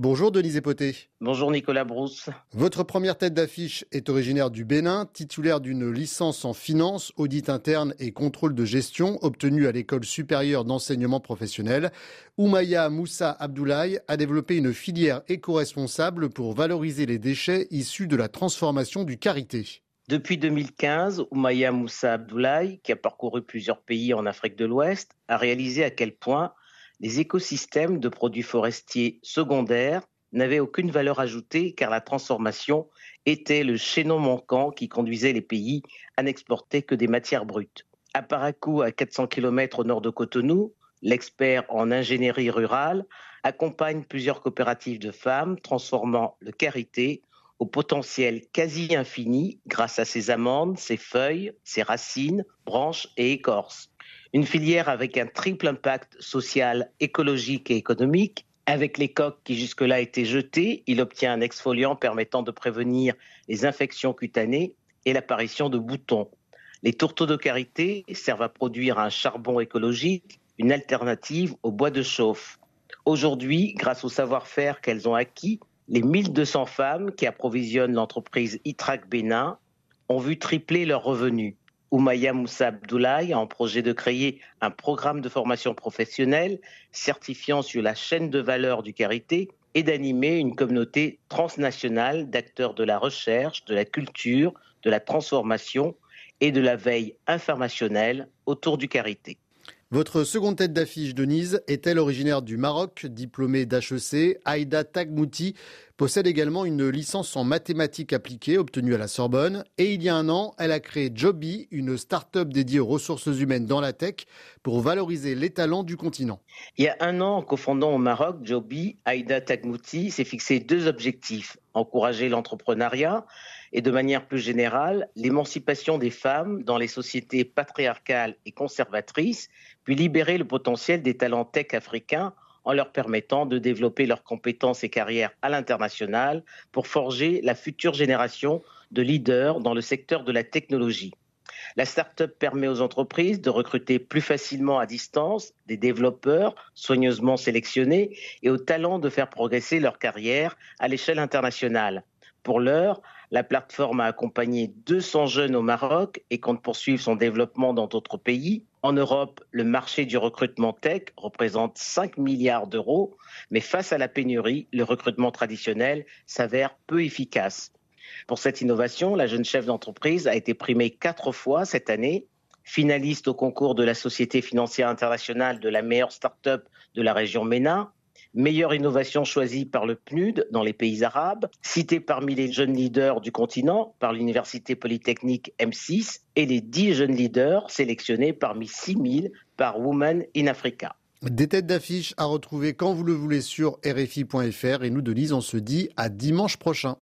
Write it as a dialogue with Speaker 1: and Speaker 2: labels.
Speaker 1: Bonjour Denise Epoté.
Speaker 2: Bonjour Nicolas Brousse.
Speaker 1: Votre première tête d'affiche est originaire du Bénin, titulaire d'une licence en finance, audit interne et contrôle de gestion obtenue à l'école supérieure d'enseignement professionnel. Oumaya Moussa Abdoulaye a développé une filière éco-responsable pour valoriser les déchets issus de la transformation du karité.
Speaker 2: Depuis 2015, Oumaya Moussa Abdoulaye, qui a parcouru plusieurs pays en Afrique de l'Ouest, a réalisé à quel point les écosystèmes de produits forestiers secondaires n'avaient aucune valeur ajoutée car la transformation était le chaînon manquant qui conduisait les pays à n'exporter que des matières brutes. À Parakou, à 400 km au nord de Cotonou, l'expert en ingénierie rurale accompagne plusieurs coopératives de femmes transformant le karité au potentiel quasi infini grâce à ses amandes, ses feuilles, ses racines, branches et écorces. Une filière avec un triple impact social, écologique et économique. Avec les coques qui jusque-là étaient jetées, il obtient un exfoliant permettant de prévenir les infections cutanées et l'apparition de boutons. Les tourteaux de karité servent à produire un charbon écologique, une alternative au bois de chauffe. Aujourd'hui, grâce au savoir-faire qu'elles ont acquis, les 1200 femmes qui approvisionnent l'entreprise Itrac Bénin ont vu tripler leurs revenus. Oumaya Moussa Abdoulaye a en projet de créer un programme de formation professionnelle certifiant sur la chaîne de valeur du Carité et d'animer une communauté transnationale d'acteurs de la recherche, de la culture, de la transformation et de la veille informationnelle autour du Carité.
Speaker 1: Votre seconde tête d'affiche, Denise, est-elle originaire du Maroc, diplômée d'HEC Aïda Tagmouti possède également une licence en mathématiques appliquées obtenue à la Sorbonne. Et il y a un an, elle a créé Joby, une start-up dédiée aux ressources humaines dans la tech pour valoriser les talents du continent.
Speaker 2: Il y a un an, en cofondant au Maroc Joby, Aïda Tagmouti s'est fixé deux objectifs. Encourager l'entrepreneuriat et de manière plus générale l'émancipation des femmes dans les sociétés patriarcales et conservatrices puis libérer le potentiel des talents tech africains en leur permettant de développer leurs compétences et carrières à l'international pour forger la future génération de leaders dans le secteur de la technologie. La start-up permet aux entreprises de recruter plus facilement à distance des développeurs soigneusement sélectionnés et aux talents de faire progresser leur carrière à l'échelle internationale. Pour l'heure, la plateforme a accompagné 200 jeunes au Maroc et compte poursuivre son développement dans d'autres pays. En Europe, le marché du recrutement tech représente 5 milliards d'euros, mais face à la pénurie, le recrutement traditionnel s'avère peu efficace. Pour cette innovation, la jeune chef d'entreprise a été primée quatre fois cette année, finaliste au concours de la Société financière internationale de la meilleure start-up de la région MENA, meilleure innovation choisie par le PNUD dans les pays arabes, citée parmi les jeunes leaders du continent par l'Université Polytechnique M6 et les 10 jeunes leaders sélectionnés parmi 6000 par Women in Africa.
Speaker 1: Des têtes d'affiche à retrouver quand vous le voulez sur RFI.fr et nous, Denise, on se dit à dimanche prochain.